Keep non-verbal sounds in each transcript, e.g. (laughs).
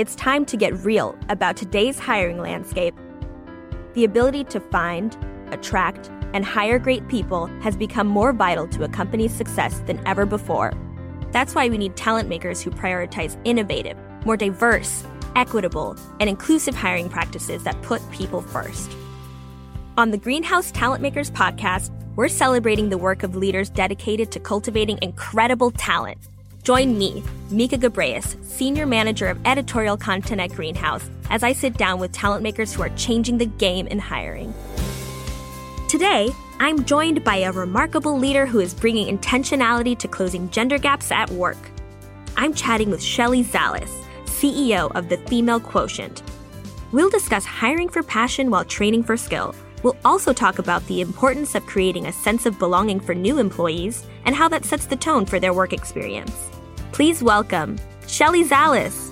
it's time to get real about today's hiring landscape. The ability to find, attract, and hire great people has become more vital to a company's success than ever before. That's why we need talent makers who prioritize innovative, more diverse, equitable, and inclusive hiring practices that put people first. On the Greenhouse Talent Makers podcast, we're celebrating the work of leaders dedicated to cultivating incredible talent. Join me, Mika Gabreus, Senior Manager of Editorial Content at Greenhouse, as I sit down with talent makers who are changing the game in hiring. Today, I'm joined by a remarkable leader who is bringing intentionality to closing gender gaps at work. I'm chatting with Shelley Zalis, CEO of the Female Quotient. We'll discuss hiring for passion while training for skill. We'll also talk about the importance of creating a sense of belonging for new employees and how that sets the tone for their work experience. Please welcome Shelley Zalis.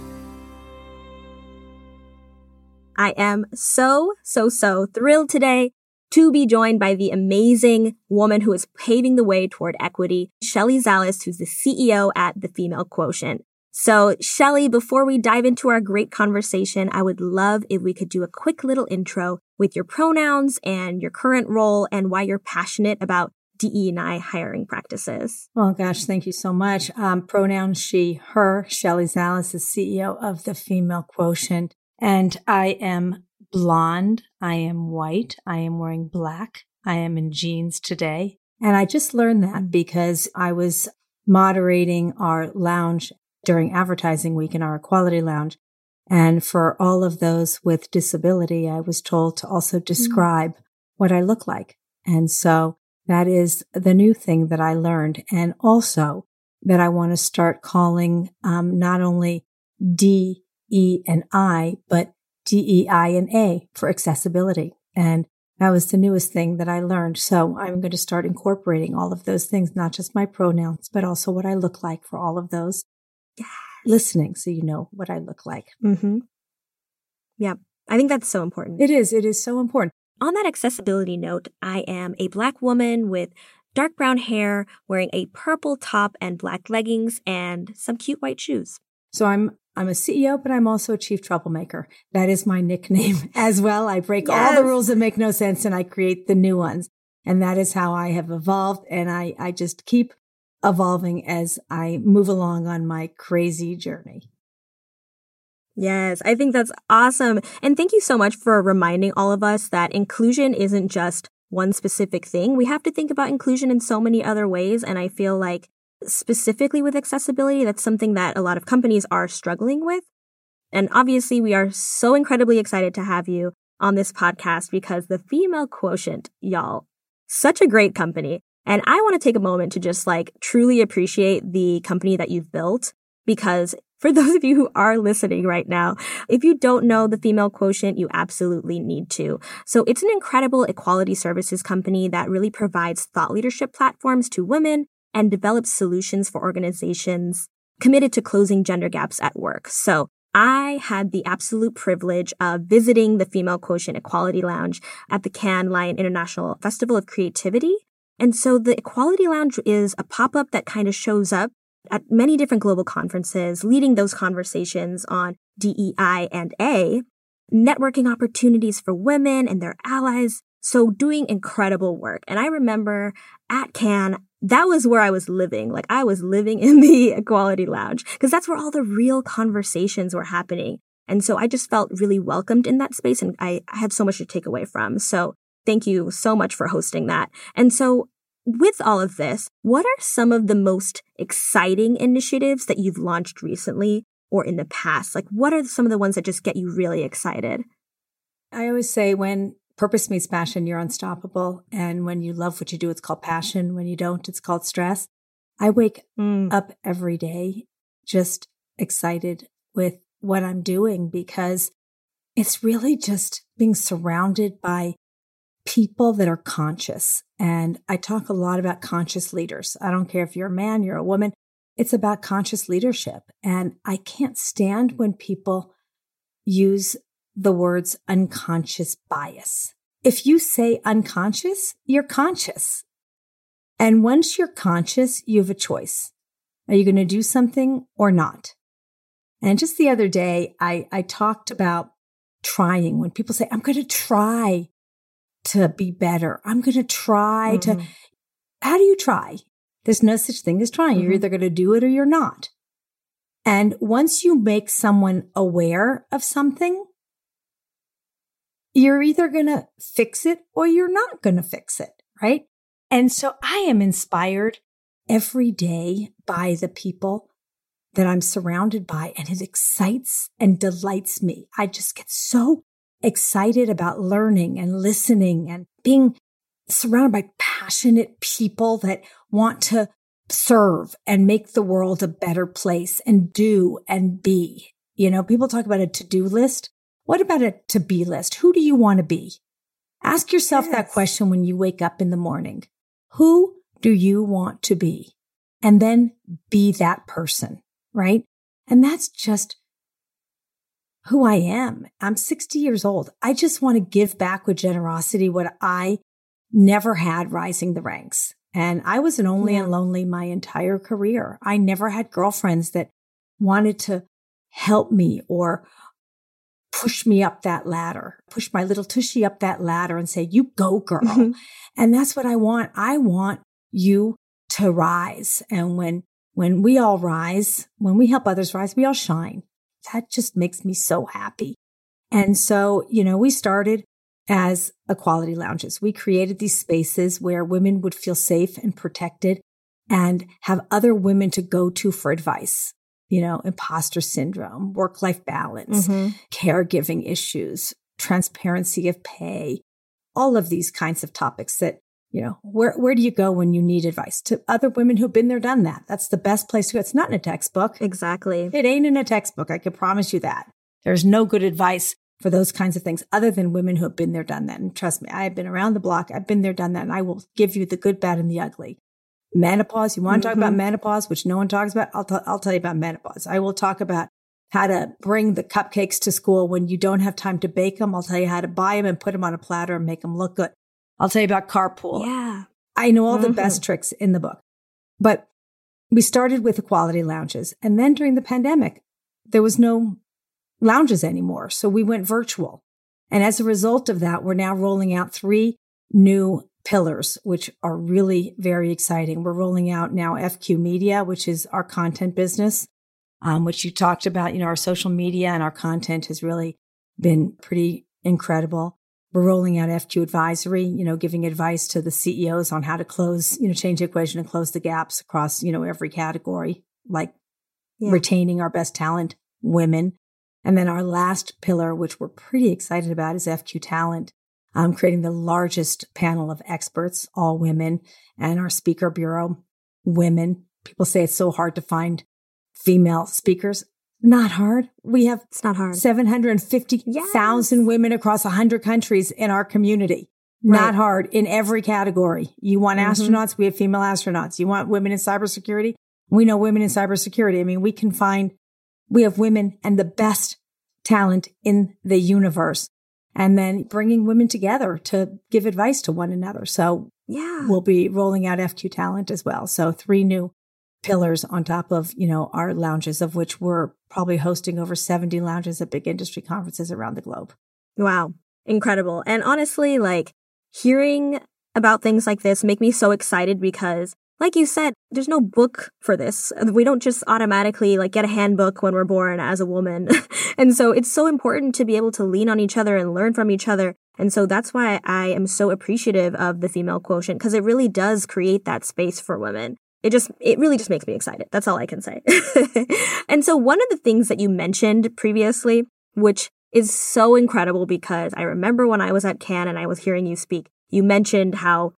I am so, so, so thrilled today to be joined by the amazing woman who is paving the way toward equity, Shelley Zalis, who's the CEO at the Female Quotient. So, Shelley, before we dive into our great conversation, I would love if we could do a quick little intro with your pronouns and your current role and why you're passionate about DE&I hiring practices. Well, gosh, thank you so much. Um, pronouns she, her. Shelley Zalis is CEO of the Female Quotient, and I am blonde. I am white. I am wearing black. I am in jeans today. And I just learned that because I was moderating our lounge during advertising week in our equality lounge. And for all of those with disability, I was told to also mm-hmm. describe mm-hmm. what I look like. And so that is the new thing that I learned. And also that I want to start calling um, not only D, E, and I, but DEI and A for accessibility. And that was the newest thing that I learned. So I'm going to start incorporating all of those things, not just my pronouns, but also what I look like for all of those listening. So you know what I look like. Mm-hmm. Yeah. I think that's so important. It is. It is so important. On that accessibility note, I am a black woman with dark brown hair, wearing a purple top and black leggings and some cute white shoes. So I'm I'm a CEO, but I'm also a chief troublemaker. That is my nickname (laughs) as well. I break yes. all the rules that make no sense and I create the new ones. And that is how I have evolved. And I, I just keep evolving as I move along on my crazy journey. Yes, I think that's awesome. And thank you so much for reminding all of us that inclusion isn't just one specific thing. We have to think about inclusion in so many other ways. And I feel like specifically with accessibility, that's something that a lot of companies are struggling with. And obviously, we are so incredibly excited to have you on this podcast because the female quotient, y'all, such a great company. And I want to take a moment to just like truly appreciate the company that you've built because for (laughs) those of you who are listening right now, if you don't know the female quotient, you absolutely need to. So it's an incredible equality services company that really provides thought leadership platforms to women and develops solutions for organizations committed to closing gender gaps at work. So I had the absolute privilege of visiting the Female Quotient Equality Lounge at the Cannes Lions International Festival of Creativity. And so the Equality Lounge is a pop-up that kind of shows up at many different global conferences, leading those conversations on DEI and A, networking opportunities for women and their allies. So doing incredible work. And I remember at Cannes, that was where I was living. Like I was living (laughs) in the equality lounge because that's where all the real conversations were happening. And so I just felt really welcomed in that space and I, I had so much to take away from. So thank you so much for hosting that. And so with all of this, what are some of the most exciting initiatives that you've launched recently or in the past? Like what are some of the ones that just get you really excited? I always say when purpose meets passion, you're unstoppable. And when you love what you do, it's called passion. When you don't, it's called stress. I wake mm. up every day just excited with what I'm doing because it's really just being surrounded by people that are conscious. And I talk a lot about conscious leaders. I don't care if you're a man, you're a woman. It's about conscious leadership. And I can't stand when people use the words unconscious bias. If you say unconscious, you're conscious. And once you're conscious, you have a choice. Are you going to do something or not? And just the other day, I, I talked about trying when people say, I'm going to try to be better. I'm going to try mm-hmm. to. How do you try? There's no such thing as trying. Mm-hmm. You're either going to do it or you're not. And once you make someone aware of something, you're either going to fix it or you're not going to fix it, right? And so I am inspired every day by the people that I'm surrounded by, and it excites and delights me. I just get so excited about learning and listening and being surrounded by passionate people that want to serve and make the world a better place and do and be. You know, people talk about a to do list. What about a to be list? Who do you want to be? Ask yourself yes. that question when you wake up in the morning. Who do you want to be? And then be that person, right? And that's just who I am. I'm 60 years old. I just want to give back with generosity what I never had rising the ranks. And I was an only yeah. and lonely my entire career. I never had girlfriends that wanted to help me or push me up that ladder, push my little tushy up that ladder and say, you go girl. Mm-hmm. And that's what I want. I want you to rise. And when, when we all rise, when we help others rise, we all shine. That just makes me so happy. And so, you know, we started as equality lounges. We created these spaces where women would feel safe and protected and have other women to go to for advice. You know, imposter syndrome, work life balance, mm-hmm. caregiving issues, transparency of pay, all of these kinds of topics that, you know, where, where do you go when you need advice? To other women who've been there, done that. That's the best place to go. It's not in a textbook. Exactly. It ain't in a textbook. I can promise you that. There's no good advice for those kinds of things other than women who have been there, done that. And trust me, I have been around the block. I've been there, done that. And I will give you the good, bad, and the ugly. Menopause. You want to mm-hmm. talk about mm-hmm. menopause, which no one talks about? I'll, t- I'll tell you about menopause. I will talk about how to bring the cupcakes to school when you don't have time to bake them. I'll tell you how to buy them and put them on a platter and make them look good. I'll tell you about carpool. Yeah. I know all mm-hmm. the best tricks in the book, but we started with equality lounges. And then during the pandemic, there was no lounges anymore. So we went virtual. And as a result of that, we're now rolling out three new pillars, which are really very exciting. We're rolling out now FQ Media, which is our content business, um, which you talked about. You know, our social media and our content has really been pretty incredible. We're rolling out FQ Advisory, you know, giving advice to the CEOs on how to close, you know, change the equation and close the gaps across, you know, every category, like yeah. retaining our best talent, women, and then our last pillar, which we're pretty excited about, is FQ Talent, um, creating the largest panel of experts, all women, and our speaker bureau, women. People say it's so hard to find female speakers. Not hard. We have it's not hard. 750,000 yes. women across 100 countries in our community. Right. Not hard in every category. You want mm-hmm. astronauts? We have female astronauts. You want women in cybersecurity? We know women in cybersecurity. I mean, we can find we have women and the best talent in the universe and then bringing women together to give advice to one another. So yeah, we'll be rolling out FQ talent as well. So three new pillars on top of, you know, our lounges of which we're probably hosting over 70 lounges at big industry conferences around the globe. Wow. Incredible. And honestly, like hearing about things like this make me so excited because like you said, there's no book for this. We don't just automatically like get a handbook when we're born as a woman. (laughs) and so it's so important to be able to lean on each other and learn from each other. And so that's why I am so appreciative of the female quotient because it really does create that space for women. It just, it really just makes me excited. That's all I can say. (laughs) and so one of the things that you mentioned previously, which is so incredible because I remember when I was at Cannes and I was hearing you speak, you mentioned how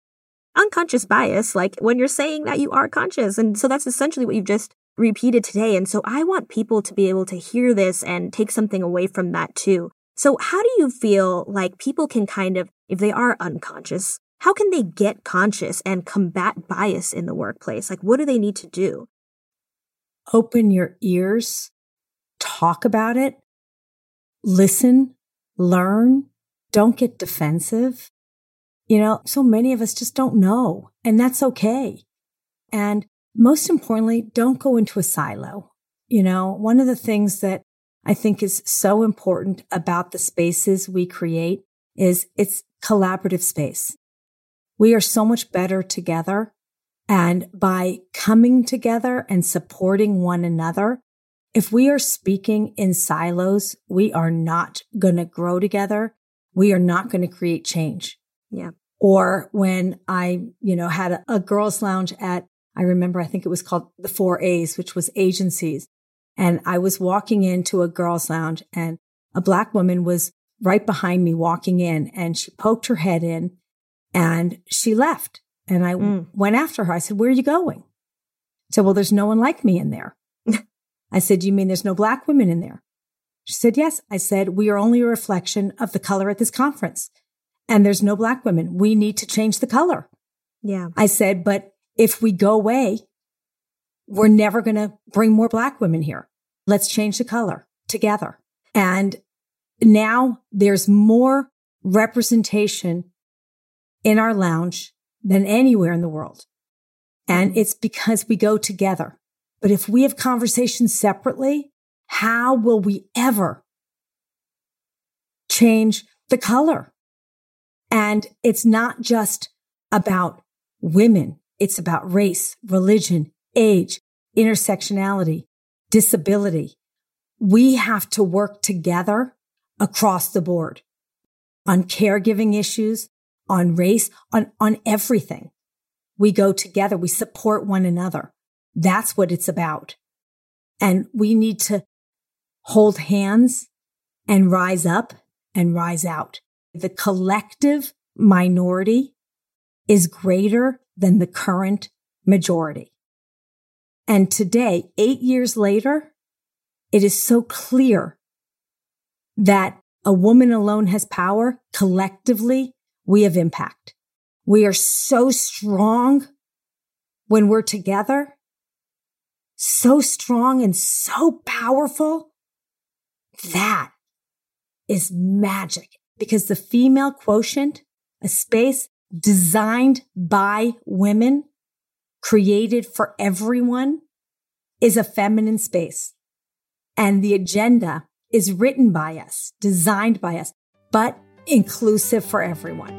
unconscious bias, like when you're saying that you are conscious. And so that's essentially what you've just repeated today. And so I want people to be able to hear this and take something away from that too. So how do you feel like people can kind of, if they are unconscious, how can they get conscious and combat bias in the workplace? Like, what do they need to do? Open your ears, talk about it, listen, learn, don't get defensive. You know, so many of us just don't know, and that's okay. And most importantly, don't go into a silo. You know, one of the things that I think is so important about the spaces we create is it's collaborative space. We are so much better together. And by coming together and supporting one another, if we are speaking in silos, we are not going to grow together. We are not going to create change. Yeah. Or when I, you know, had a, a girls lounge at, I remember, I think it was called the four A's, which was agencies. And I was walking into a girls lounge and a black woman was right behind me walking in and she poked her head in and she left. And I mm. went after her. I said, where are you going? She said, well, there's no one like me in there. (laughs) I said, you mean there's no black women in there? She said, yes. I said, we are only a reflection of the color at this conference and there's no black women. We need to change the color. Yeah. I said, but if we go away, we're never going to bring more black women here. Let's change the color together. And now there's more representation in our lounge than anywhere in the world. And mm. it's because we go together. But if we have conversations separately, how will we ever change the color? And it's not just about women. It's about race, religion, age, intersectionality, disability. We have to work together across the board on caregiving issues, on race, on, on everything. We go together. We support one another. That's what it's about. And we need to hold hands and rise up and rise out. The collective minority is greater than the current majority. And today, eight years later, it is so clear that a woman alone has power. Collectively, we have impact. We are so strong when we're together, so strong and so powerful. That is magic because the female quotient, a space designed by women, created for everyone, is a feminine space. And the agenda is written by us, designed by us, but inclusive for everyone.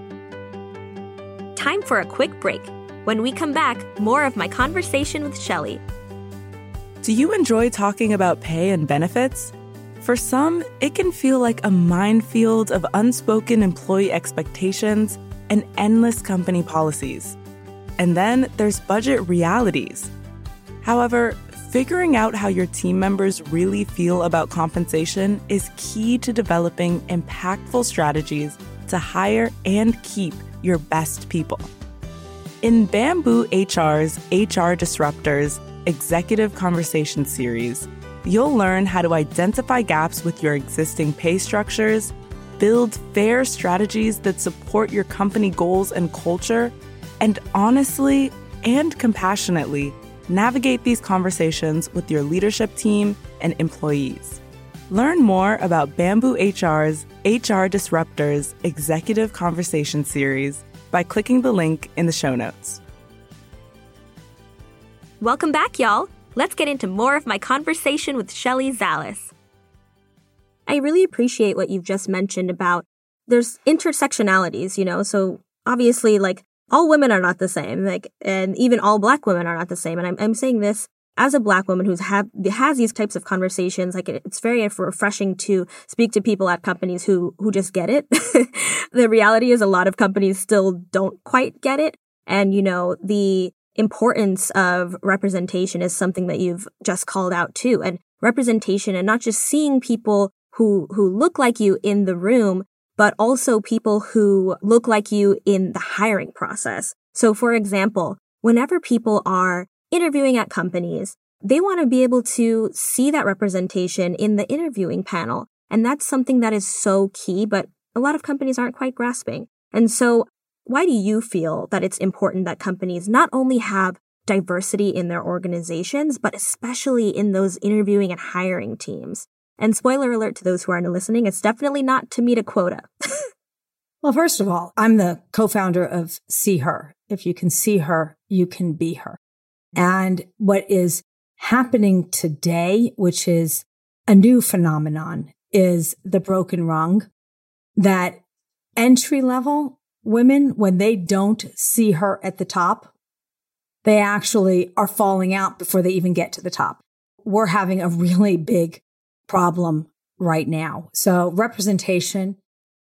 Time for a quick break. When we come back, more of my conversation with Shelley. Do you enjoy talking about pay and benefits? For some, it can feel like a minefield of unspoken employee expectations and endless company policies. And then there's budget realities. However, Figuring out how your team members really feel about compensation is key to developing impactful strategies to hire and keep your best people. In Bamboo HR's HR Disruptors Executive Conversation Series, you'll learn how to identify gaps with your existing pay structures, build fair strategies that support your company goals and culture, and honestly and compassionately navigate these conversations with your leadership team and employees. Learn more about Bamboo HR's HR Disruptors Executive Conversation Series by clicking the link in the show notes. Welcome back, y'all. Let's get into more of my conversation with Shelley Zalis. I really appreciate what you've just mentioned about there's intersectionalities, you know, so obviously like all women are not the same. Like, and even all black women are not the same. And I'm, I'm saying this as a black woman who's have has these types of conversations. Like, it's very refreshing to speak to people at companies who who just get it. (laughs) the reality is, a lot of companies still don't quite get it. And you know, the importance of representation is something that you've just called out too. And representation, and not just seeing people who who look like you in the room, but also people who look like you in the hiring process. So for example, whenever people are interviewing at companies, they want to be able to see that representation in the interviewing panel. And that's something that is so key, but a lot of companies aren't quite grasping. And so why do you feel that it's important that companies not only have diversity in their organizations, but especially in those interviewing and hiring teams? And spoiler alert to those who aren't listening, it's definitely not to meet a quota. (laughs) well, first of all, I'm the co-founder of See Her. If you can see her, you can be her. And what is happening today, which is a new phenomenon, is the broken rung that entry level women, when they don't see her at the top, they actually are falling out before they even get to the top. We're having a really big problem right now. So representation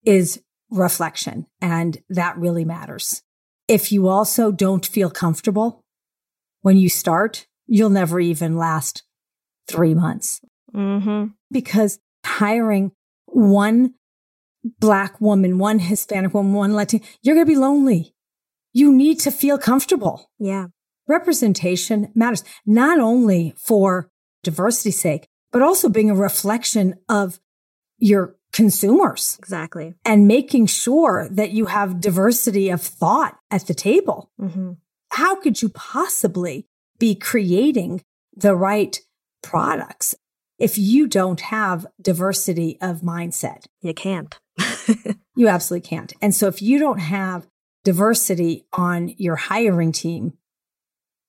is reflection and that really matters. If you also don't feel comfortable when you start, you'll never even last three months. Mm-hmm. Because hiring one black woman, one Hispanic woman, one Latin, you're going to be lonely. You need to feel comfortable. Yeah. Representation matters not only for diversity's sake, but also being a reflection of your consumers Exactly. and making sure that you have diversity of thought at the table. Mm-hmm. How could you possibly be creating the right products if you don't have diversity of mindset? You can't. (laughs) You absolutely can't. And so if you don't have diversity on your hiring team,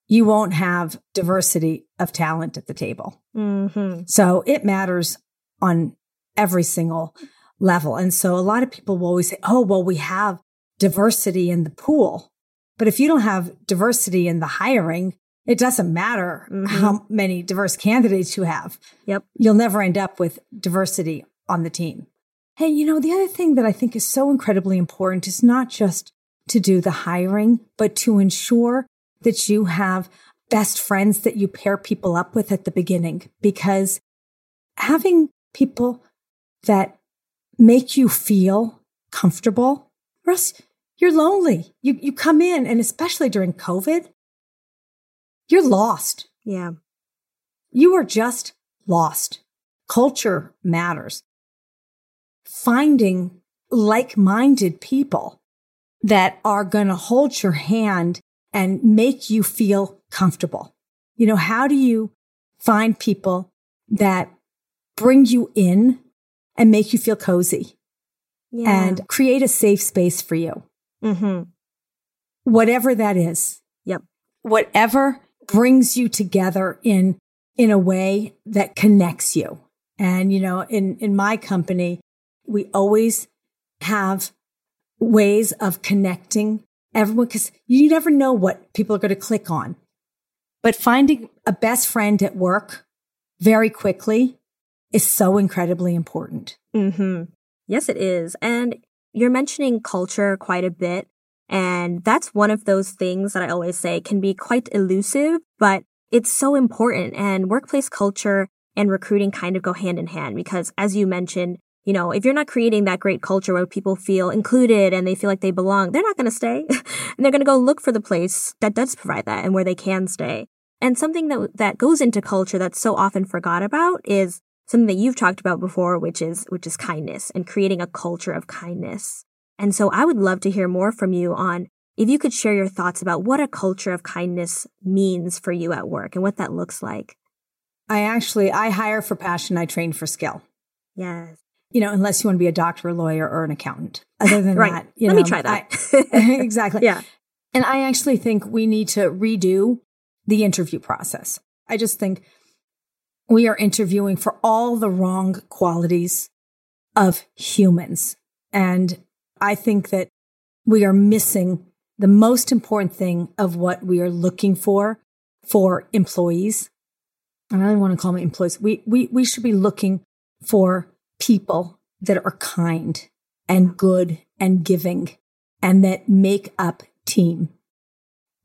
you won't have diversity of talent at the table. mm-hmm. So it matters on every single level. And so a lot of people will always say, Oh, well, we have diversity in the pool. But if you don't have diversity in the hiring, it doesn't matter Mhm. how many diverse candidates you have. Yep. You'll never end up with diversity on the team. Hey, you know, the other thing that I think is so incredibly important is not just to do the hiring, but to ensure that you have best friends that you pair people up with at the beginning because having people that make you feel comfortable, or else you're lonely. You, you come in, and especially during COVID, you're lost. Yeah. You are just lost. Culture matters. Finding like minded people that are going to hold your hand and make you feel comfortable. You know, how do you find people that bring you in and make you feel cozy Yeah. and create a safe space for you? mm-hmm. whatever that is. Yep. Whatever brings you together in in a way that connects you. And you know, in in my company, we always have ways of connecting everyone cuz you never know what people are going to click on. But finding a best friend at work very quickly is so incredibly important. Mm-hmm. Yes, it is. And you're mentioning culture quite a bit. And that's one of those things that I always say can be quite elusive, but it's so important. And workplace culture and recruiting kind of go hand in hand because as you mentioned, you know, if you're not creating that great culture where people feel included and they feel like they belong, they're not going to stay. (laughs) and they're going to go look for the place that does provide that and where they can stay. And something that, that goes into culture that's so often forgot about is something that you've talked about before, which is, which is kindness and creating a culture of kindness. And so I would love to hear more from you on if you could share your thoughts about what a culture of kindness means for you at work and what that looks like. I actually I hire for passion, I train for skill. Yes. You know, unless you want to be a doctor, a lawyer, or an accountant. Other than (laughs) Right. that, you Let know, me try that. I- (laughs) exactly. yeah. And I actually think we need to redo the interview process. I just think we are interviewing for all the wrong qualities of humans. And I think that we are missing the most important thing of what we are looking for for employees. And I don't want to call them employees. We, we, we should be looking for people that are kind and good and giving and that make up team.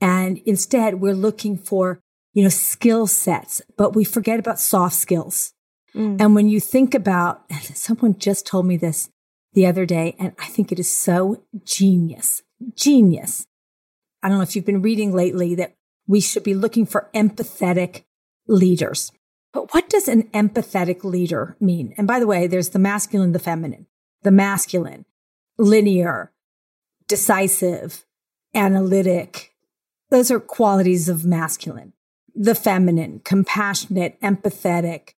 And instead, we're looking for, you know, skill sets, but we forget about soft skills. Mm. And when you think about, someone just told me this the other day, and I think it is so genius, genius. I don't know if you've been reading lately that we should be looking for empathetic leaders. But what does an empathetic leader mean? And by the way, there's the masculine, the feminine, the masculine, linear, decisive, analytic. Those are qualities of masculine. The feminine, compassionate, empathetic,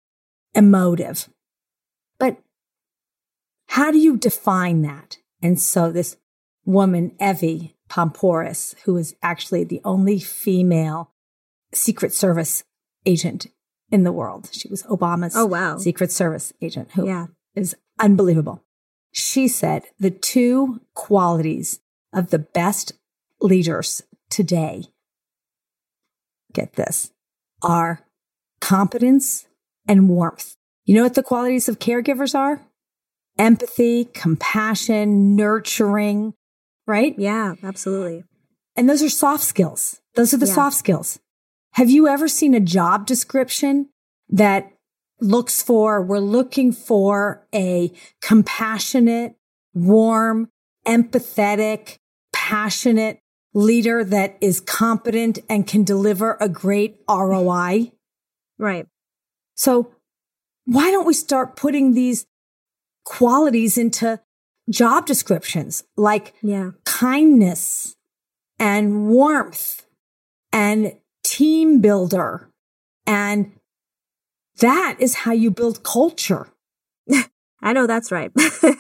emotive. But how do you define that? And so this woman, Evy Poumpouras, who is actually the only female Secret Service agent in the world. She was Obama's oh, wow. Secret Service agent, who yeah. is unbelievable. She said the two qualities of the best leaders today, get this, are competence and warmth. You know what the qualities of caregivers are? Empathy, compassion, nurturing, right? Yeah, absolutely. And those are soft skills. Those are the yeah. soft skills. Have you ever seen a job description that looks for, we're looking for a compassionate, warm, empathetic, passionate leader that is competent and can deliver a great ROI? Right. So why don't we start putting these qualities into job descriptions like yeah. kindness and warmth and team builder. And that is how you build culture. (laughs) I know that's right.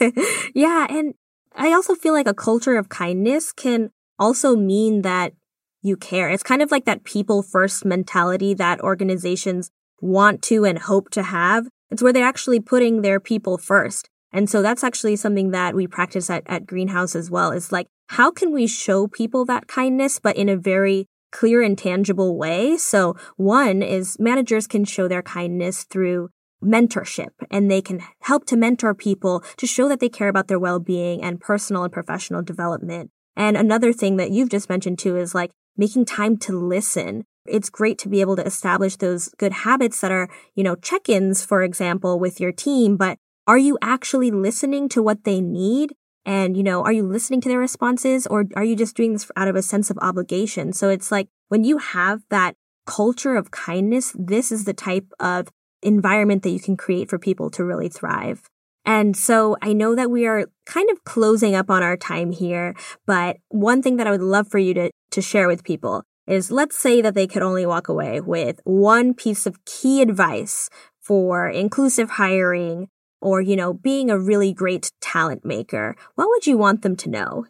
(laughs) yeah. And I also feel like a culture of kindness can also mean that you care. It's kind of like that people first mentality that organizations want to and hope to have. It's where they're actually putting their people first. And so that's actually something that we practice at, at Greenhouse as well. Is like, how can we show people that kindness, but in a very clear and tangible way? So one is managers can show their kindness through mentorship and they can help to mentor people to show that they care about their well-being and personal and professional development. And another thing that you've just mentioned too is like making time to listen. It's great to be able to establish those good habits that are, you know, check-ins, for example, with your team, but are you actually listening to what they need? And, you know, are you listening to their responses or are you just doing this out of a sense of obligation? So it's like when you have that culture of kindness, this is the type of environment that you can create for people to really thrive. And so I know that we are kind of closing up on our time here, but one thing that I would love for you to, to share with people is let's say that they could only walk away with one piece of key advice for inclusive hiring or, you know, being a really great talent maker, what would you want them to know?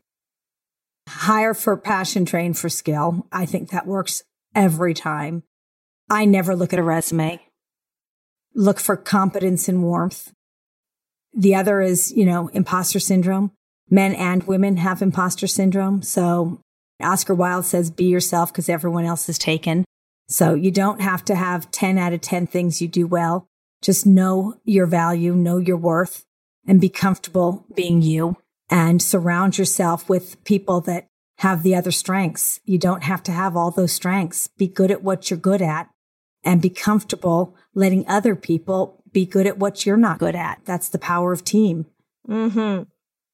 Hire for passion, train for skill. I think that works every time. I never look at a resume. Look for competence and warmth. The other is, you know, imposter syndrome. Men and women have imposter syndrome. So Oscar Wilde says, be yourself because everyone else is taken. So you don't have to have 10 out of 10 things you do well. Just know your value, know your worth, and be comfortable being you and surround yourself with people that have the other strengths. You don't have to have all those strengths. Be good at what you're good at and be comfortable letting other people be good at what you're not good at. That's the power of team. Mhm.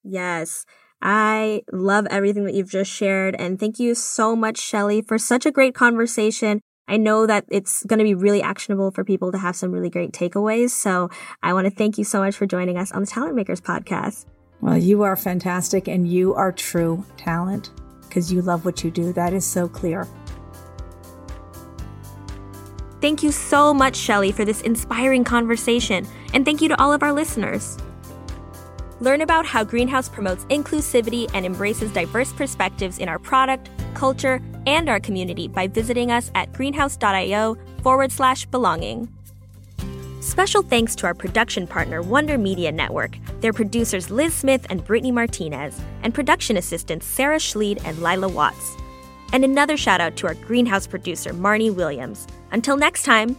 Yes. I love everything that you've just shared and thank you so much Shelley for such a great conversation. I know that it's going to be really actionable for people to have some really great takeaways. So I want to thank you so much for joining us on the Talent Makers podcast. Well, you are fantastic and you are true talent because you love what you do. That is so clear. Thank you so much, Shelley, for this inspiring conversation. And thank you to all of our listeners. Learn about how Greenhouse promotes inclusivity and embraces diverse perspectives in our product, culture, and our community by visiting us at greenhouse.io forward slash belonging. Special thanks to our production partner, Wonder Media Network, their producers Liz Smith and Brittany Martinez, and production assistants Sarah Schleid and Lila Watts. And another shout out to our greenhouse producer, Marnie Williams. Until next time,